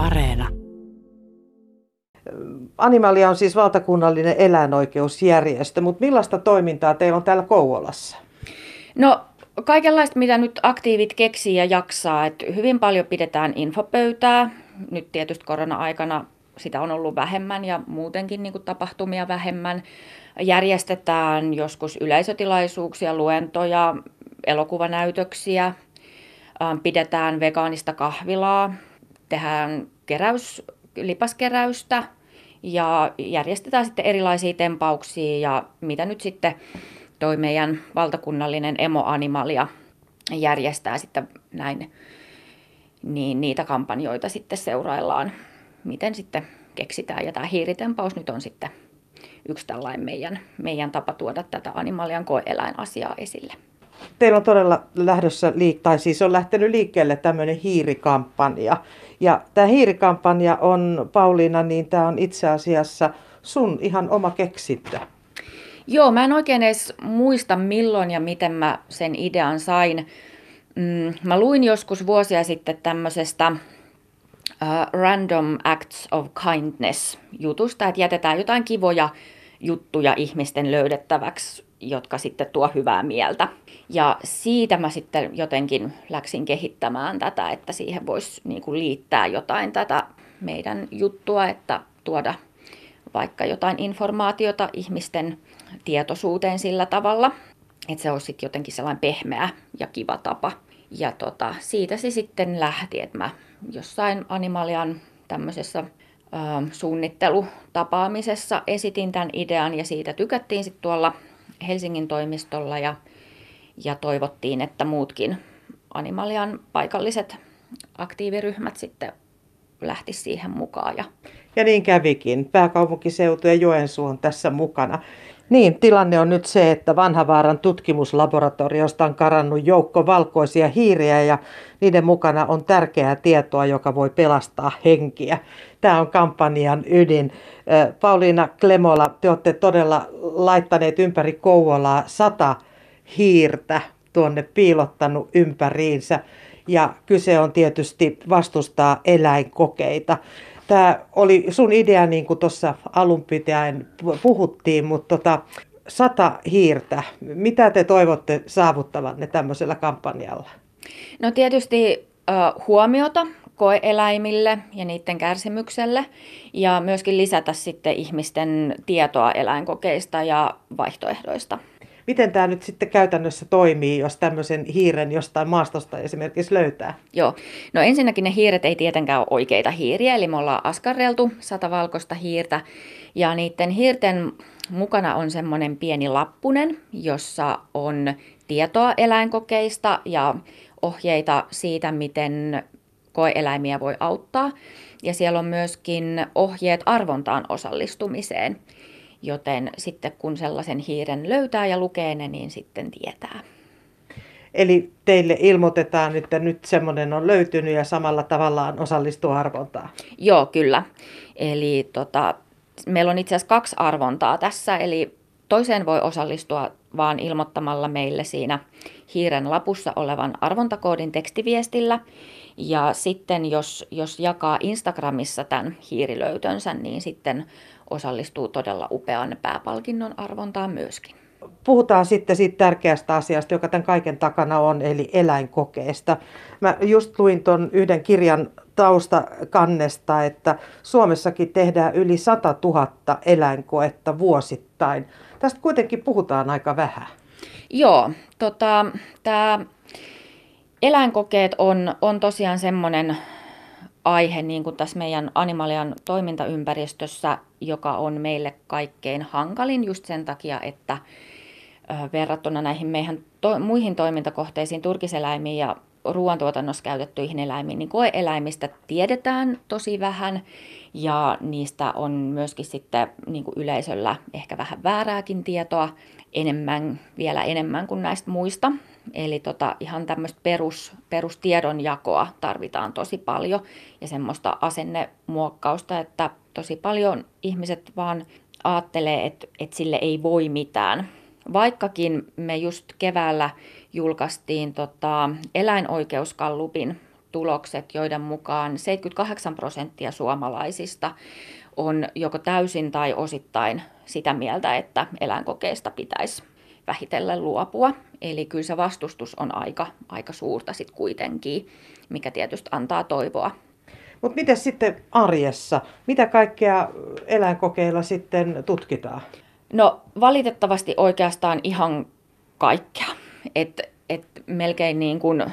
Areena. Animalia on siis valtakunnallinen eläinoikeusjärjestö, mutta millaista toimintaa teillä on täällä Kouvolassa? No kaikenlaista, mitä nyt aktiivit keksii ja jaksaa. Et hyvin paljon pidetään infopöytää. Nyt tietysti korona-aikana sitä on ollut vähemmän ja muutenkin niin kuin tapahtumia vähemmän. Järjestetään joskus yleisötilaisuuksia, luentoja, elokuvanäytöksiä, pidetään vegaanista kahvilaa, tehdään keräys, lipaskeräystä ja järjestetään sitten erilaisia tempauksia ja mitä nyt sitten toi meidän valtakunnallinen emoanimalia järjestää sitten näin, niin niitä kampanjoita sitten seuraillaan, miten sitten keksitään. Ja tämä hiiritempaus nyt on sitten yksi tällainen meidän, meidän tapa tuoda tätä animalian koeeläinasiaa esille. Teillä on todella lähdössä, liik- tai siis on lähtenyt liikkeelle tämmöinen hiirikampanja. Ja tämä hiirikampanja on, Pauliina, niin tämä on itse asiassa sun ihan oma keksintö. Joo, mä en oikein edes muista milloin ja miten mä sen idean sain. Mm, mä luin joskus vuosia sitten tämmöisestä uh, Random Acts of Kindness jutusta, että jätetään jotain kivoja juttuja ihmisten löydettäväksi, jotka sitten tuo hyvää mieltä. Ja siitä mä sitten jotenkin läksin kehittämään tätä, että siihen voisi niin kuin liittää jotain tätä meidän juttua, että tuoda vaikka jotain informaatiota ihmisten tietoisuuteen sillä tavalla, että se olisi sitten jotenkin sellainen pehmeä ja kiva tapa. Ja tota, siitä se sitten lähti, että mä jossain Animalian tämmöisessä ö, suunnittelutapaamisessa esitin tämän idean ja siitä tykättiin sitten tuolla Helsingin toimistolla ja, ja toivottiin, että muutkin Animalian paikalliset aktiiviryhmät sitten lähti siihen mukaan. Ja, ja niin kävikin. Pääkaupunkiseutu ja Joensuu on tässä mukana. Niin, tilanne on nyt se, että Vanhavaaran tutkimuslaboratoriosta on karannut joukko valkoisia hiiriä ja niiden mukana on tärkeää tietoa, joka voi pelastaa henkiä. Tämä on kampanjan ydin. Pauliina Klemola, te olette todella laittaneet ympäri Kouvolaa sata hiirtä tuonne piilottanut ympäriinsä. Ja kyse on tietysti vastustaa eläinkokeita. Tämä oli sun idea, niin kuin tuossa alun pitäen puhuttiin, mutta tota, sata hiirtä. Mitä te toivotte saavuttavanne tämmöisellä kampanjalla? No tietysti uh, huomiota koeeläimille ja niiden kärsimykselle ja myöskin lisätä sitten ihmisten tietoa eläinkokeista ja vaihtoehdoista. Miten tämä nyt sitten käytännössä toimii, jos tämmöisen hiiren jostain maastosta esimerkiksi löytää? Joo, no ensinnäkin ne hiiret ei tietenkään ole oikeita hiiriä, eli me ollaan askarreltu sata valkoista hiirtä, ja niiden hiirten mukana on semmoinen pieni lappunen, jossa on tietoa eläinkokeista ja ohjeita siitä, miten koeeläimiä voi auttaa. Ja siellä on myöskin ohjeet arvontaan osallistumiseen. Joten sitten kun sellaisen hiiren löytää ja lukee ne, niin sitten tietää. Eli teille ilmoitetaan, että nyt semmoinen on löytynyt ja samalla tavallaan osallistuu arvontaan. Joo, kyllä. Eli tota, meillä on itse asiassa kaksi arvontaa tässä. Eli toiseen voi osallistua vaan ilmoittamalla meille siinä hiiren lapussa olevan arvontakoodin tekstiviestillä. Ja sitten jos, jos jakaa Instagramissa tämän hiirilöytönsä, niin sitten osallistuu todella upean pääpalkinnon arvontaan myöskin. Puhutaan sitten siitä tärkeästä asiasta, joka tämän kaiken takana on, eli eläinkokeesta. Mä just luin tuon yhden kirjan taustakannesta, että Suomessakin tehdään yli 100 000 eläinkoetta vuosittain. Tästä kuitenkin puhutaan aika vähän. Joo, tota, tämä eläinkokeet on, on tosiaan semmoinen aihe niin kuin tässä meidän Animalian toimintaympäristössä, joka on meille kaikkein hankalin just sen takia, että verrattuna näihin meidän to- muihin toimintakohteisiin, turkiseläimiin ja ruoantuotannossa käytettyihin eläimiin, niin koeeläimistä tiedetään tosi vähän ja niistä on myöskin sitten niin kuin yleisöllä ehkä vähän väärääkin tietoa enemmän, vielä enemmän kuin näistä muista. Eli tota, ihan tämmöistä perus, perustiedonjakoa tarvitaan tosi paljon ja semmoista asennemuokkausta, että tosi paljon ihmiset vaan ajattelee, että, että sille ei voi mitään. Vaikkakin me just keväällä julkaistiin tota eläinoikeuskallupin tulokset, joiden mukaan 78 prosenttia suomalaisista on joko täysin tai osittain sitä mieltä, että eläinkokeesta pitäisi vähitellen luopua. Eli kyllä se vastustus on aika, aika suurta sitten kuitenkin, mikä tietysti antaa toivoa. Mutta miten sitten arjessa? Mitä kaikkea eläinkokeilla sitten tutkitaan? No valitettavasti oikeastaan ihan kaikkea. Et, et melkein niin kuin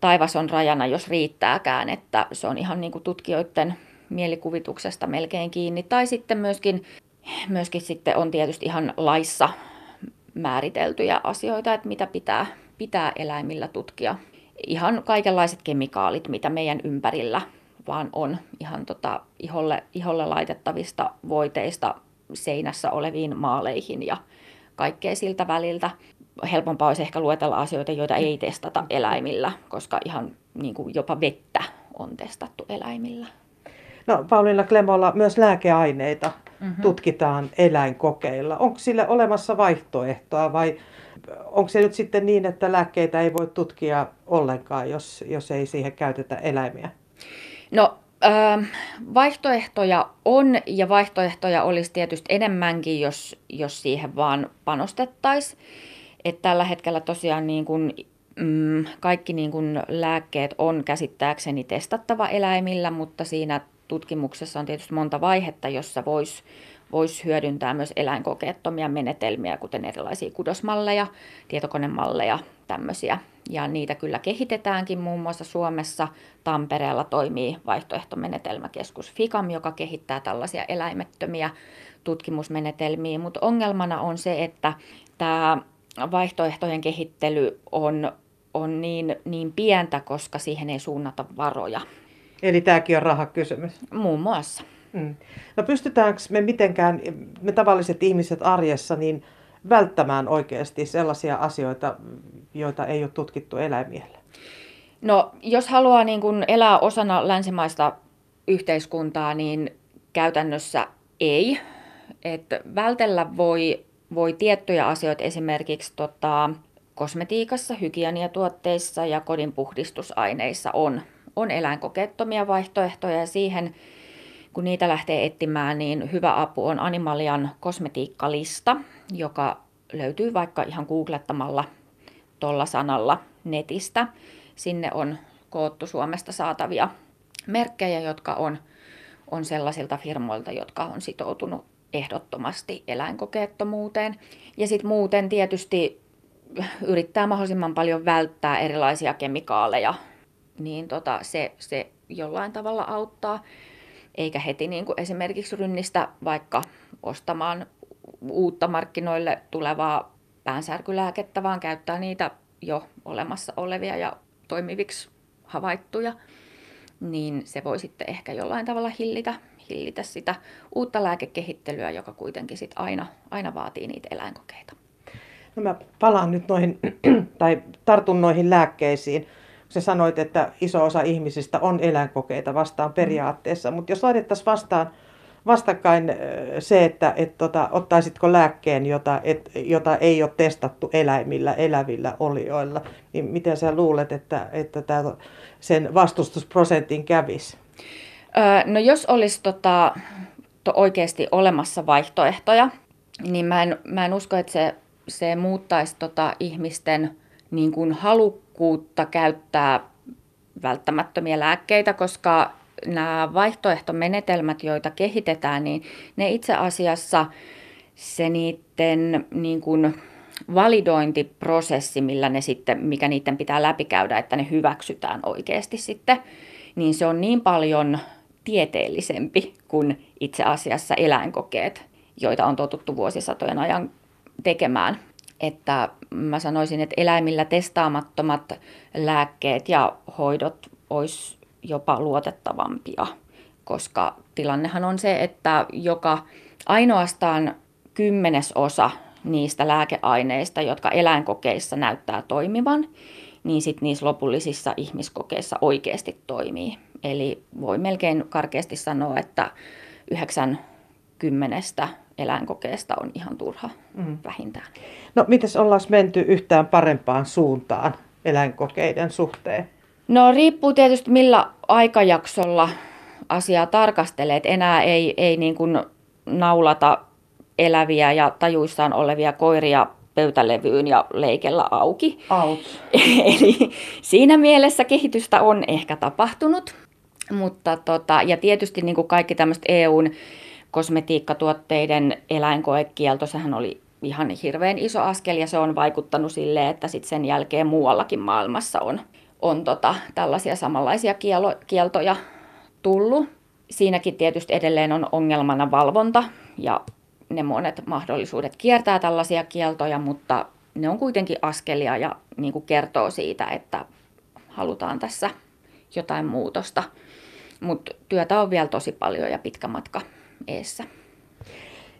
taivas on rajana, jos riittääkään, että se on ihan niin kuin tutkijoiden mielikuvituksesta melkein kiinni. Tai sitten myöskin, myöskin sitten on tietysti ihan laissa määriteltyjä asioita, että mitä pitää, pitää eläimillä tutkia. Ihan kaikenlaiset kemikaalit, mitä meidän ympärillä vaan on ihan tota iholle, iholle laitettavista voiteista seinässä oleviin maaleihin ja kaikkea siltä väliltä. Helpompaa olisi ehkä luetella asioita, joita ei testata eläimillä, koska ihan niin kuin jopa vettä on testattu eläimillä. No Pauliina Klemolla myös lääkeaineita mm-hmm. tutkitaan eläinkokeilla. Onko sille olemassa vaihtoehtoa vai onko se nyt sitten niin, että lääkkeitä ei voi tutkia ollenkaan, jos, jos ei siihen käytetä eläimiä? No äh, vaihtoehtoja on ja vaihtoehtoja olisi tietysti enemmänkin, jos, jos siihen vaan panostettaisiin. Et tällä hetkellä tosiaan niin kun, mm, kaikki niin kun lääkkeet on käsittääkseni testattava eläimillä, mutta siinä tutkimuksessa on tietysti monta vaihetta, jossa voisi vois hyödyntää myös eläinkokeettomia menetelmiä, kuten erilaisia kudosmalleja, tietokonemalleja, tämmöisiä. Ja niitä kyllä kehitetäänkin muun muassa Suomessa. Tampereella toimii vaihtoehtomenetelmäkeskus FICAM, joka kehittää tällaisia eläimettömiä tutkimusmenetelmiä, mutta ongelmana on se, että tämä vaihtoehtojen kehittely on, on niin, niin pientä, koska siihen ei suunnata varoja. Eli tämäkin on rahakysymys? Muun muassa. Mm. No pystytäänkö me mitenkään, me tavalliset ihmiset arjessa, niin välttämään oikeasti sellaisia asioita, joita ei ole tutkittu eläimillä? No, jos haluaa niin kuin elää osana länsimaista yhteiskuntaa, niin käytännössä ei. Et vältellä voi, voi tiettyjä asioita esimerkiksi tota, kosmetiikassa, hygieniatuotteissa ja kodin puhdistusaineissa on on eläinkokeettomia vaihtoehtoja ja siihen, kun niitä lähtee etsimään, niin hyvä apu on Animalian kosmetiikkalista, joka löytyy vaikka ihan googlettamalla tuolla sanalla netistä. Sinne on koottu Suomesta saatavia merkkejä, jotka on, on sellaisilta firmoilta, jotka on sitoutunut ehdottomasti eläinkokeettomuuteen. Ja sitten muuten tietysti yrittää mahdollisimman paljon välttää erilaisia kemikaaleja, niin tota, se, se jollain tavalla auttaa. Eikä heti niin kuin esimerkiksi rynnistä vaikka ostamaan uutta markkinoille tulevaa päänsärkylääkettä, vaan käyttää niitä jo olemassa olevia ja toimiviksi havaittuja, niin se voi sitten ehkä jollain tavalla hillitä, hillitä sitä uutta lääkekehittelyä, joka kuitenkin sit aina, aina vaatii niitä eläinkokeita. No mä palaan nyt noihin, tai tartun noihin lääkkeisiin sä sanoit, että iso osa ihmisistä on eläinkokeita vastaan periaatteessa, mutta jos laitettaisiin vastaan vastakkain se, että et, tota, ottaisitko lääkkeen, jota, et, jota ei ole testattu eläimillä, elävillä olioilla, niin miten sä luulet, että, että tää, sen vastustusprosentin kävisi? Öö, no jos olisi tota, to oikeasti olemassa vaihtoehtoja, niin mä en, mä en usko, että se, se muuttaisi tota ihmisten niin kuin halukkuutta käyttää välttämättömiä lääkkeitä, koska nämä vaihtoehtomenetelmät, joita kehitetään, niin ne itse asiassa se niiden niin kuin validointiprosessi, millä ne sitten, mikä niiden pitää läpikäydä, että ne hyväksytään oikeasti sitten, niin se on niin paljon tieteellisempi kuin itse asiassa eläinkokeet, joita on totuttu vuosisatojen ajan tekemään että mä sanoisin, että eläimillä testaamattomat lääkkeet ja hoidot olisi jopa luotettavampia, koska tilannehan on se, että joka ainoastaan kymmenesosa niistä lääkeaineista, jotka eläinkokeissa näyttää toimivan, niin sitten niissä lopullisissa ihmiskokeissa oikeasti toimii. Eli voi melkein karkeasti sanoa, että yhdeksän kymmenestä eläinkokeesta on ihan turha mm. vähintään. No mites ollaan menty yhtään parempaan suuntaan eläinkokeiden suhteen? No riippuu tietysti millä aikajaksolla asiaa tarkastelee. Et enää ei, ei niin kuin naulata eläviä ja tajuissaan olevia koiria pöytälevyyn ja leikellä auki. Out. Eli siinä mielessä kehitystä on ehkä tapahtunut. Mutta tota, ja tietysti niin kuin kaikki tämmöiset EUn kosmetiikkatuotteiden eläinkoekielto, sehän oli ihan hirveän iso askel ja se on vaikuttanut sille, että sit sen jälkeen muuallakin maailmassa on, on tota, tällaisia samanlaisia kielo, kieltoja tullut. Siinäkin tietysti edelleen on ongelmana valvonta ja ne monet mahdollisuudet kiertää tällaisia kieltoja, mutta ne on kuitenkin askelia ja niin kuin kertoo siitä, että halutaan tässä jotain muutosta. Mutta työtä on vielä tosi paljon ja pitkä matka eessä.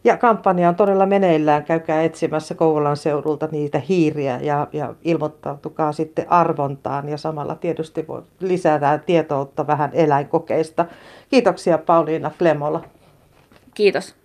Ja kampanja on todella meneillään. Käykää etsimässä Kouvolan seudulta niitä hiiriä ja, ja ilmoittautukaa sitten arvontaan. Ja samalla tietysti voi lisätä tietoutta vähän eläinkokeista. Kiitoksia Pauliina Flemola. Kiitos.